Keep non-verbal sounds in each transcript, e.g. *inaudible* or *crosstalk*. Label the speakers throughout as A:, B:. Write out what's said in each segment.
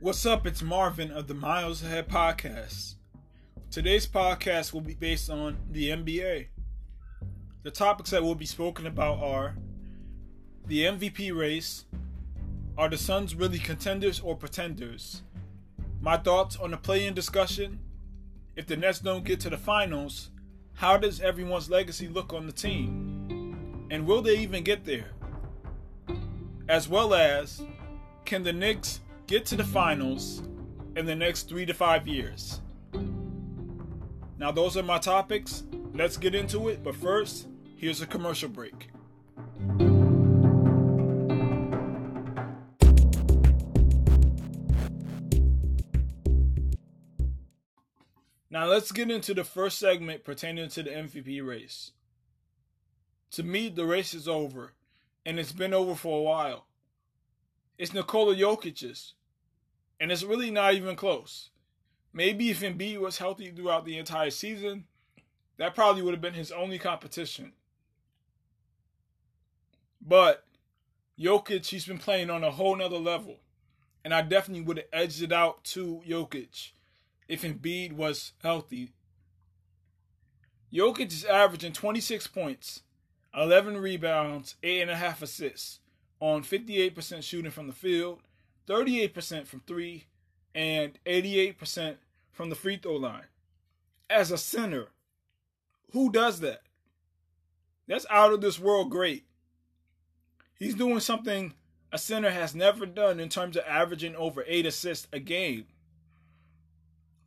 A: What's up? It's Marvin of the Miles Ahead Podcast. Today's podcast will be based on the NBA. The topics that will be spoken about are the MVP race, are the Suns really contenders or pretenders? My thoughts on the play in discussion. If the Nets don't get to the finals, how does everyone's legacy look on the team? And will they even get there? As well as, can the Knicks get to the finals in the next three to five years? Now, those are my topics. Let's get into it, but first, here's a commercial break. Now let's get into the first segment pertaining to the MVP race. To me, the race is over, and it's been over for a while. It's Nikola Jokic's, and it's really not even close. Maybe if Embiid was healthy throughout the entire season, that probably would have been his only competition. But Jokic, he's been playing on a whole nother level. And I definitely would have edged it out to Jokic if Embiid was healthy. Jokic is averaging 26 points, 11 rebounds, 8.5 assists on 58% shooting from the field, 38% from three, and 88% from the free throw line. As a center, who does that? That's out of this world great. He's doing something a center has never done in terms of averaging over eight assists a game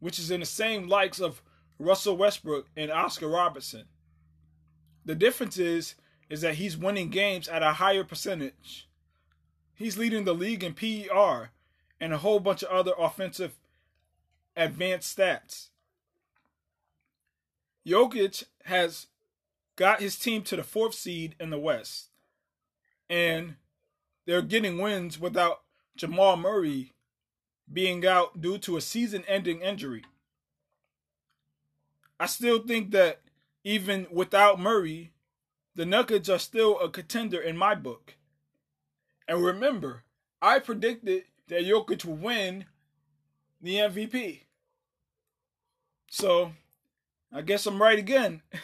A: which is in the same likes of Russell Westbrook and Oscar Robertson. The difference is is that he's winning games at a higher percentage. He's leading the league in PER and a whole bunch of other offensive advanced stats. Jokic has got his team to the fourth seed in the West. And they're getting wins without Jamal Murray being out due to a season ending injury. I still think that even without Murray, the Nuggets are still a contender in my book. And remember, I predicted that Jokic would win the MVP. So, I guess I'm right again. *laughs*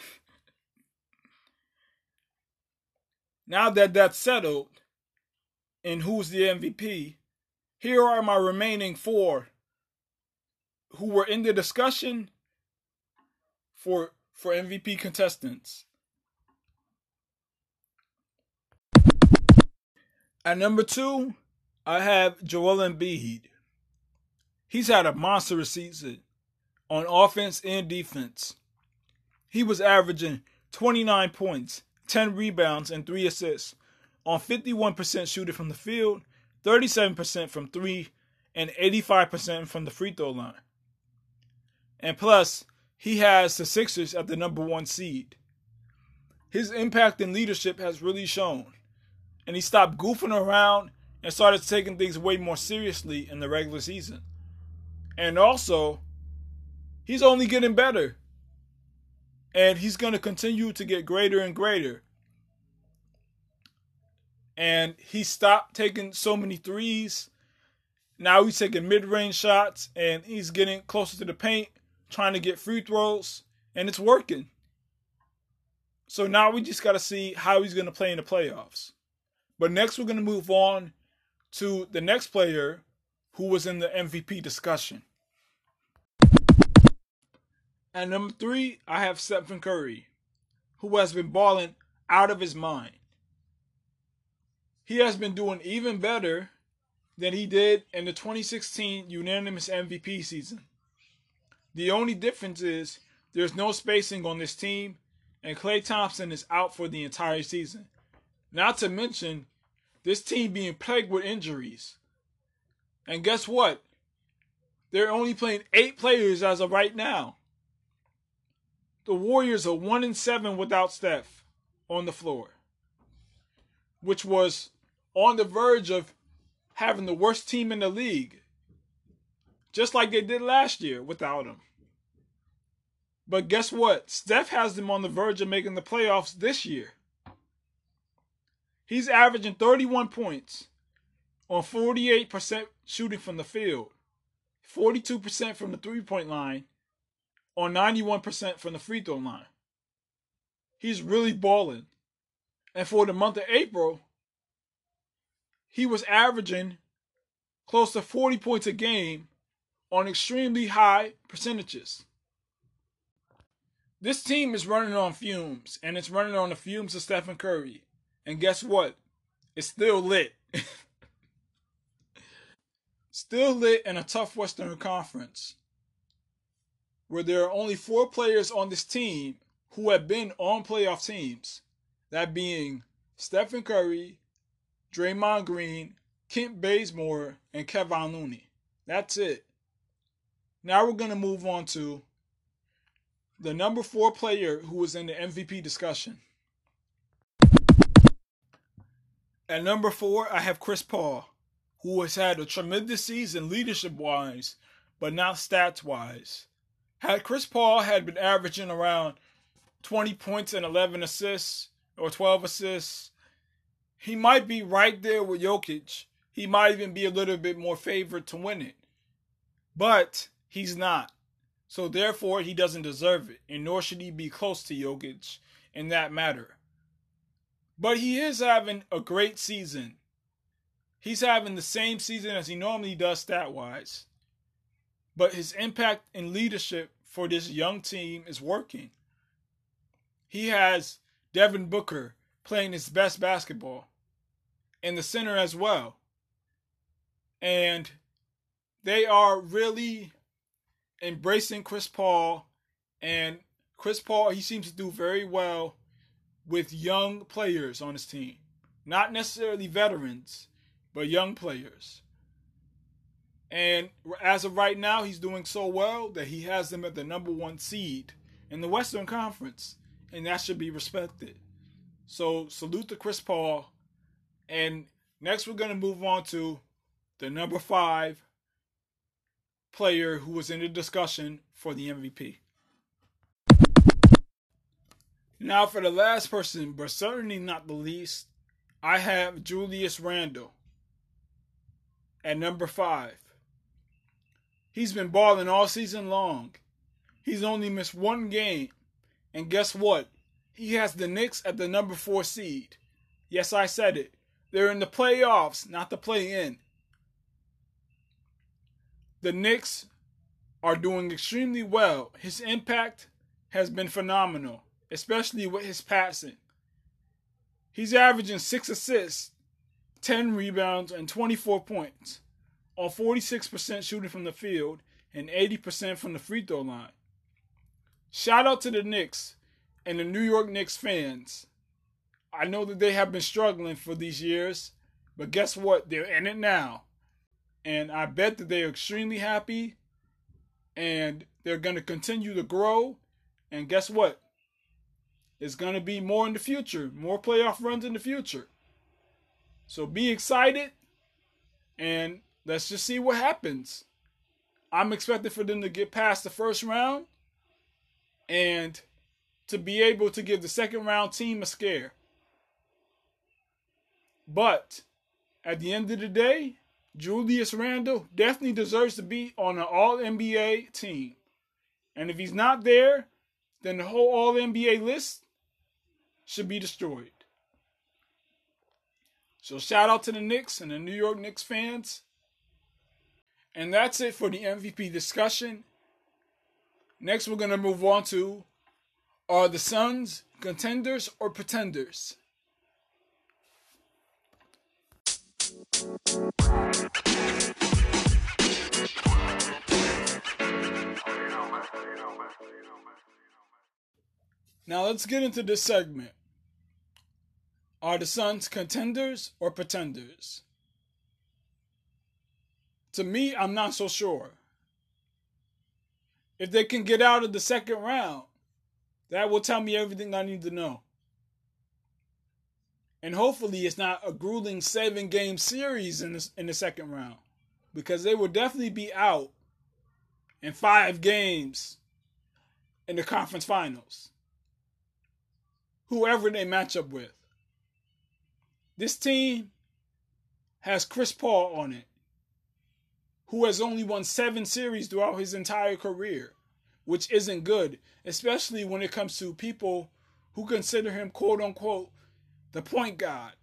A: now that that's settled, and who's the MVP, here are my remaining four who were in the discussion for for MVP contestants. At number two, I have Joel Embiid. He's had a monstrous season on offense and defense. He was averaging 29 points, 10 rebounds, and 3 assists on 51% shooting from the field 37% from three, and 85% from the free throw line. And plus, he has the Sixers at the number one seed. His impact and leadership has really shown, and he stopped goofing around and started taking things way more seriously in the regular season. And also, he's only getting better. And he's going to continue to get greater and greater and he stopped taking so many threes. Now he's taking mid range shots and he's getting closer to the paint, trying to get free throws, and it's working. So now we just got to see how he's going to play in the playoffs. But next, we're going to move on to the next player who was in the MVP discussion. At number three, I have Stephen Curry, who has been balling out of his mind he has been doing even better than he did in the 2016 unanimous MVP season. The only difference is there's no spacing on this team, and Klay Thompson is out for the entire season. Not to mention this team being plagued with injuries. And guess what? They're only playing eight players as of right now. The Warriors are one and seven without Steph on the floor, which was on the verge of having the worst team in the league, just like they did last year without him. But guess what? Steph has them on the verge of making the playoffs this year. He's averaging 31 points on 48% shooting from the field 42% from the three point line, on 91% from the free throw line. He's really balling. And for the month of April, he was averaging close to 40 points a game on extremely high percentages. This team is running on fumes, and it's running on the fumes of Stephen Curry. And guess what? It's still lit. *laughs* still lit in a tough Western Conference, where there are only four players on this team who have been on playoff teams. That being Stephen Curry, Draymond Green, Kent Bazemore, and Kevin Looney. That's it. Now we're going to move on to the number four player who was in the MVP discussion. At number four, I have Chris Paul, who has had a tremendous season leadership wise, but not stats wise. Had Chris Paul had been averaging around 20 points and 11 assists or 12 assists, he might be right there with Jokic. He might even be a little bit more favored to win it. But he's not. So therefore, he doesn't deserve it, and nor should he be close to Jokic in that matter. But he is having a great season. He's having the same season as he normally does stat wise. But his impact and leadership for this young team is working. He has Devin Booker playing his best basketball in the center as well. And they are really embracing Chris Paul. And Chris Paul, he seems to do very well with young players on his team. Not necessarily veterans, but young players. And as of right now, he's doing so well that he has them at the number one seed in the Western Conference. And that should be respected. So salute to Chris Paul. And next we're going to move on to the number five player who was in the discussion for the MVP. Now, for the last person, but certainly not the least, I have Julius Randle at number five. He's been balling all season long. He's only missed one game. And guess what? He has the Knicks at the number four seed. Yes, I said it. They're in the playoffs, not the play in. The Knicks are doing extremely well. His impact has been phenomenal, especially with his passing. He's averaging six assists, 10 rebounds, and 24 points on 46% shooting from the field and 80% from the free throw line. Shout out to the Knicks and the New York Knicks fans. I know that they have been struggling for these years, but guess what? They're in it now. And I bet that they're extremely happy and they're going to continue to grow. And guess what? It's going to be more in the future, more playoff runs in the future. So be excited and let's just see what happens. I'm expecting for them to get past the first round and to be able to give the second round team a scare. But at the end of the day, Julius Randle definitely deserves to be on an All NBA team. And if he's not there, then the whole All NBA list should be destroyed. So shout out to the Knicks and the New York Knicks fans. And that's it for the MVP discussion. Next, we're going to move on to are the Suns contenders or pretenders? Now let's get into this segment. Are the Suns contenders or pretenders? To me, I'm not so sure. If they can get out of the second round, that will tell me everything I need to know. And hopefully it's not a grueling seven game series in the, in the second round. Because they will definitely be out in five games in the conference finals. Whoever they match up with. This team has Chris Paul on it, who has only won seven series throughout his entire career, which isn't good, especially when it comes to people who consider him quote unquote the point guard.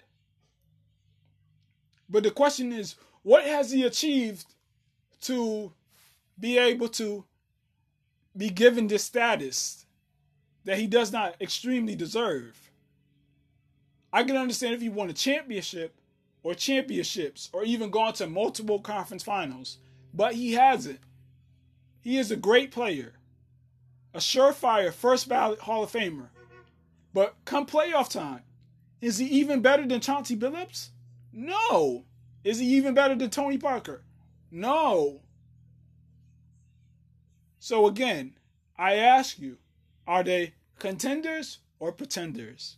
A: But the question is, what has he achieved to be able to be given this status that he does not extremely deserve? I can understand if he won a championship or championships or even gone to multiple conference finals, but he hasn't. He is a great player, a surefire first ballot Hall of Famer. But come playoff time, is he even better than Chauncey Billups? No. Is he even better than Tony Parker? No. So again, I ask you, are they contenders or pretenders?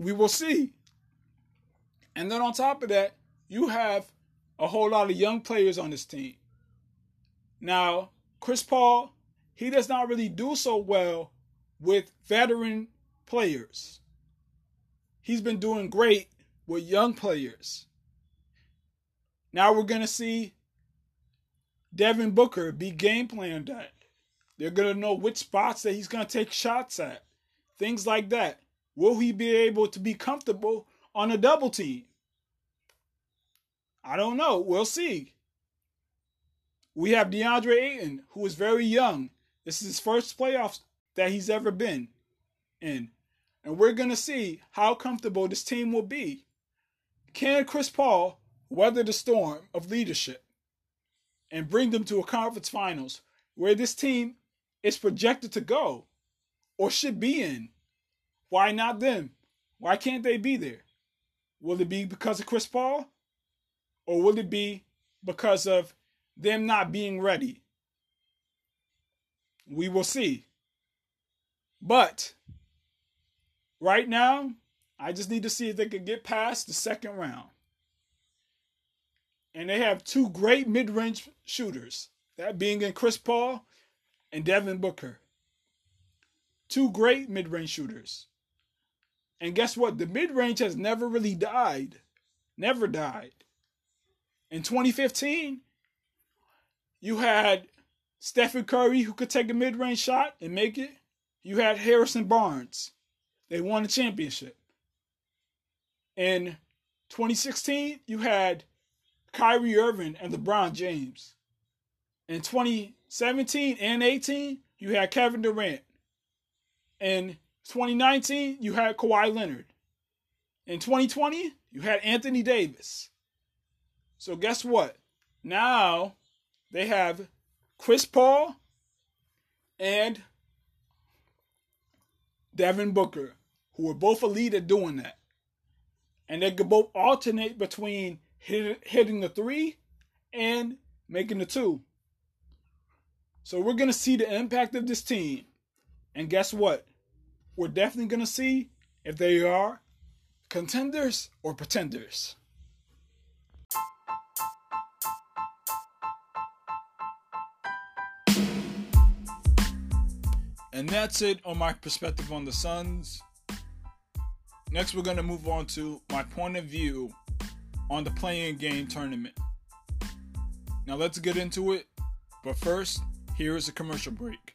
A: We will see. And then on top of that, you have a whole lot of young players on this team. Now, Chris Paul, he does not really do so well with veteran players. He's been doing great with young players. Now we're going to see Devin Booker be game planned at. They're going to know which spots that he's going to take shots at. Things like that. Will he be able to be comfortable on a double team? I don't know. We'll see. We have DeAndre Ayton, who is very young. This is his first playoffs that he's ever been in. And we're going to see how comfortable this team will be. Can Chris Paul weather the storm of leadership and bring them to a conference finals where this team is projected to go or should be in? Why not them? Why can't they be there? Will it be because of Chris Paul? Or will it be because of them not being ready? We will see. But right now, I just need to see if they can get past the second round. And they have two great mid range shooters, that being in Chris Paul and Devin Booker. Two great mid range shooters. And guess what? The mid range has never really died. Never died. In 2015, you had Stephen Curry who could take a mid range shot and make it. You had Harrison Barnes. They won a championship. In 2016, you had Kyrie Irving and LeBron James. In 2017 and 18, you had Kevin Durant. In 2019, you had Kawhi Leonard. In 2020, you had Anthony Davis. So guess what? Now they have Chris Paul and Devin Booker, who are both elite at doing that. And they could both alternate between hit, hitting the three and making the two. So we're going to see the impact of this team. And guess what? We're definitely going to see if they are contenders or pretenders. And that's it on my perspective on the Suns. Next, we're going to move on to my point of view on the play-in game tournament. Now, let's get into it. But first, here is a commercial break.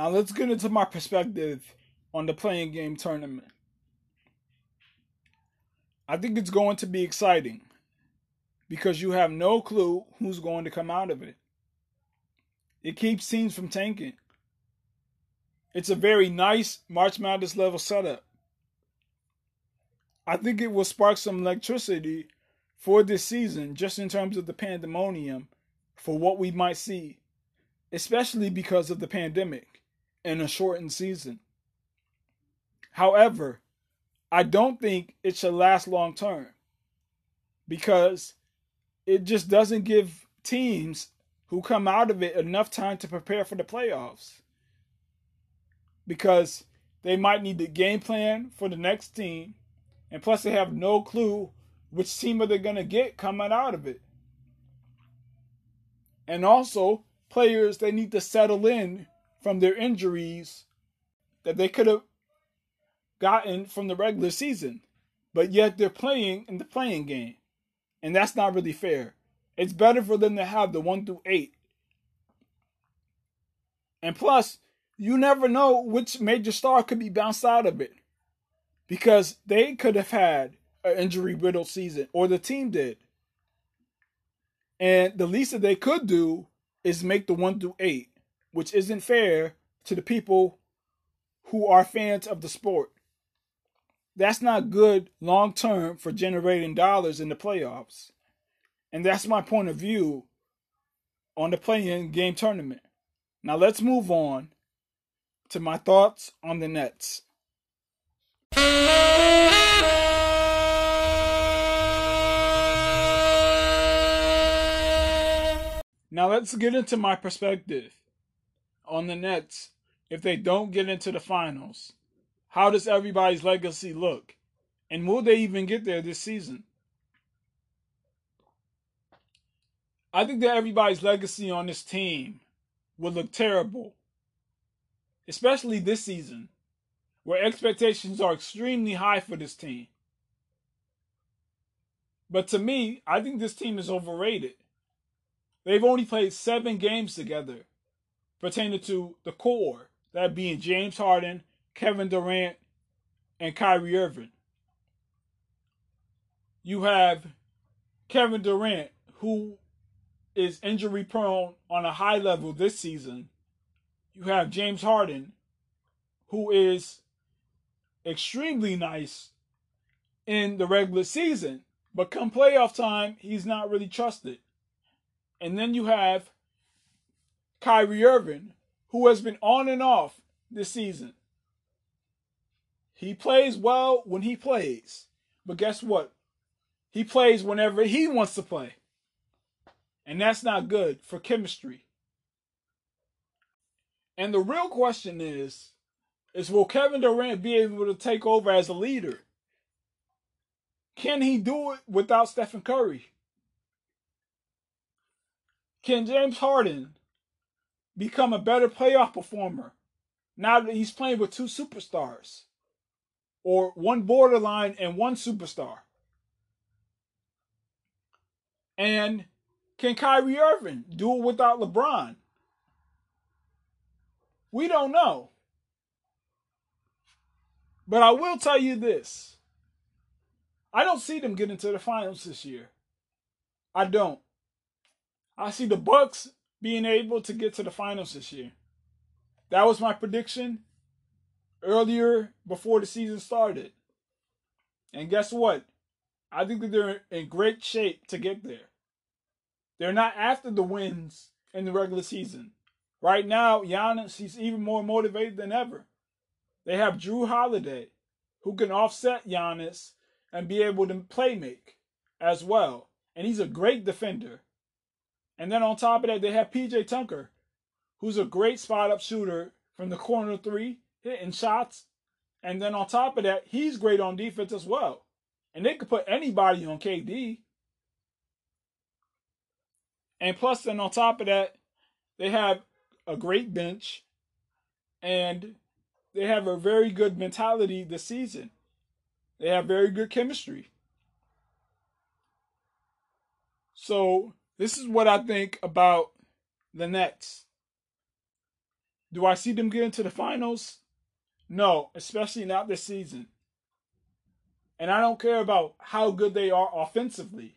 A: Now, let's get into my perspective on the play-in game tournament. I think it's going to be exciting because you have no clue who's going to come out of it. It keeps teams from tanking. It's a very nice March Madness level setup. I think it will spark some electricity for this season just in terms of the pandemonium for what we might see, especially because of the pandemic and a shortened season. However, I don't think it should last long term because it just doesn't give teams who come out of it enough time to prepare for the playoffs because they might need the game plan for the next team and plus they have no clue which team are they going to get coming out of it and also players they need to settle in from their injuries that they could have gotten from the regular season, but yet they're playing in the play-in game. And that's not really fair. It's better for them to have the 1 through 8. And plus, you never know which major star could be bounced out of it. Because they could have had an injury riddled season, or the team did. And the least that they could do is make the 1 through 8, which isn't fair to the people who are fans of the sport. That's not good long term for generating dollars in the playoffs. And that's my point of view on the play-in game tournament. Now let's move on to my thoughts on the Nets. Now let's get into my perspective on the Nets if they don't get into the finals. How does everybody's legacy look? And will they even get there this season? I think that everybody's legacy on this team would look terrible, especially this season, where expectations are extremely high for this team. But to me, I think this team is overrated. They've only played seven games together pertaining to the core, that being James Harden, Kevin Durant, and Kyrie Irving. You have Kevin Durant, who is injury prone on a high level this season. You have James Harden, who is extremely nice in the regular season, but come playoff time, he's not really trusted. And then you have Kyrie Irving, who has been on and off this season. He plays well when he plays. But guess what? He plays whenever he wants to play. And that's not good for chemistry. And the real question is is will Kevin Durant be able to take over as a leader? Can he do it without Stephen Curry? Can James Harden become a better playoff performer now that he's playing with two superstars? Or one borderline and one superstar? And can Kyrie Irving do it without LeBron? We don't know. But I will tell you this. I don't see them getting to the finals this year. I don't. I see the Bucks being able to get to the finals this year. That was my prediction earlier before the season started. And guess what? I think that they're in great shape to get there. They're not after the wins in the regular season. Right now, Giannis, he's even more motivated than ever. They have Jrue Holiday, who can offset Giannis and be able to play make as well. And he's a great defender. And then on top of that, they have PJ Tucker, who's a great spot up shooter from the corner three, hitting shots. And then on top of that, he's great on defense as well. And they could put anybody on KD. And plus, then on top of that, they have a great bench and they have a very good mentality this season. They have very good chemistry. So this is what I think about the Nets. Do I see them getting to the finals? No, especially not this season. And I don't care about how good they are offensively.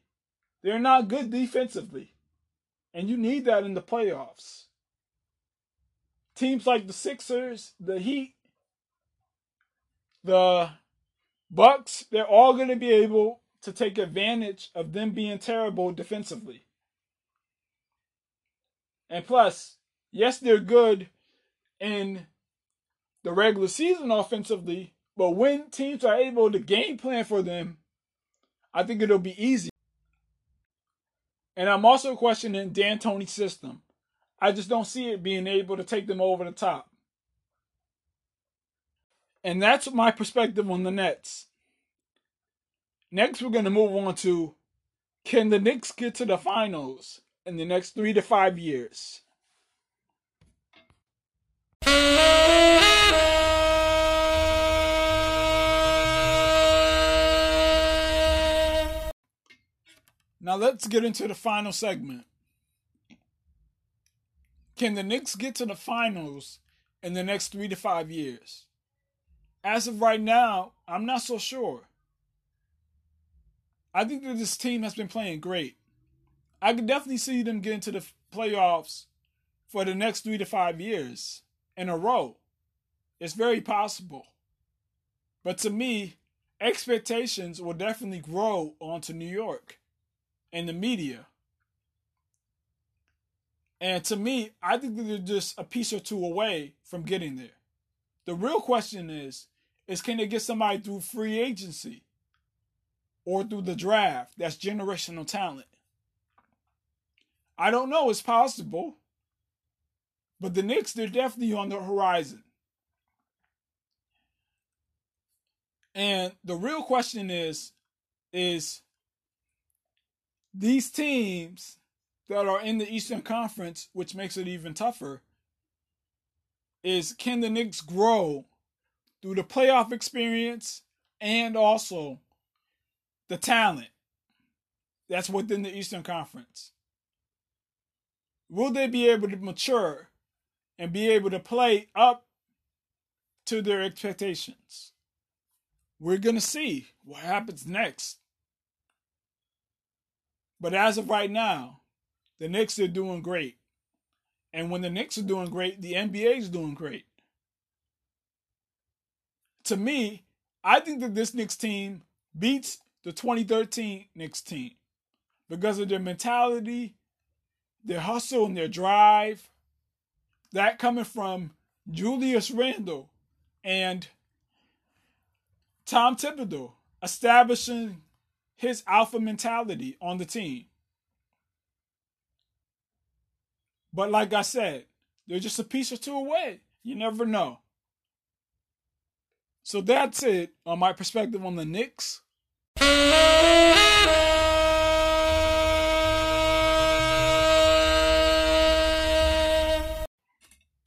A: They're not good defensively. And you need that in the playoffs. Teams like the Sixers, the Heat, the Bucks, they're all going to be able to take advantage of them being terrible defensively. And plus, yes, they're good in the regular season offensively, but when teams are able to game plan for them, I think it'll be easy. And I'm also questioning D'Antoni's system. I just don't see it being able to take them over the top. And that's my perspective on the Nets. Next, we're going to move on to can the Knicks get to the finals? In the next three to five years. Now let's get into the final segment. Can the Knicks get to the finals in the next three to five years? As of right now, I'm not so sure. I think that this team has been playing great. I can definitely see them getting to the playoffs for the next three to five years in a row. It's very possible. But to me, expectations will definitely grow onto New York and the media. And to me, I think they're just a piece or two away from getting there. The real question is, is can they get somebody through free agency or through the draft that's generational talent? I don't know. It's possible. But the Knicks, they're definitely on the horizon. And the real question is, is these teams that are in the Eastern Conference, which makes it even tougher, is can the Knicks grow through the playoff experience and also the talent that's within the Eastern Conference? Will they be able to mature and be able to play up to their expectations? We're going to see what happens next. But as of right now, the Knicks are doing great. And when the Knicks are doing great, the NBA is doing great. To me, I think that this Knicks team beats the 2013 Knicks team because of their mentality, their hustle, and their drive. That coming from Julius Randle and Tom Thibodeau establishing his alpha mentality on the team. But like I said, they're just a piece or two away. You never know. So that's it on my perspective on the Knicks.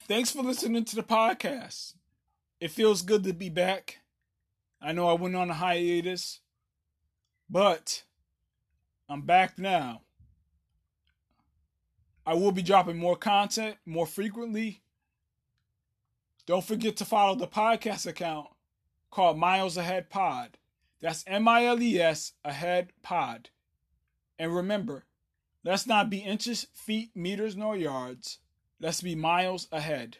A: Thanks for listening to the podcast. It feels good to be back. I know I went on a hiatus, but I'm back now. I will be dropping more content more frequently. Don't forget to follow the podcast account called Miles Ahead Pod. That's M I L E S Ahead Pod. And remember, let's not be inches, feet, meters, nor yards. Let's be miles ahead.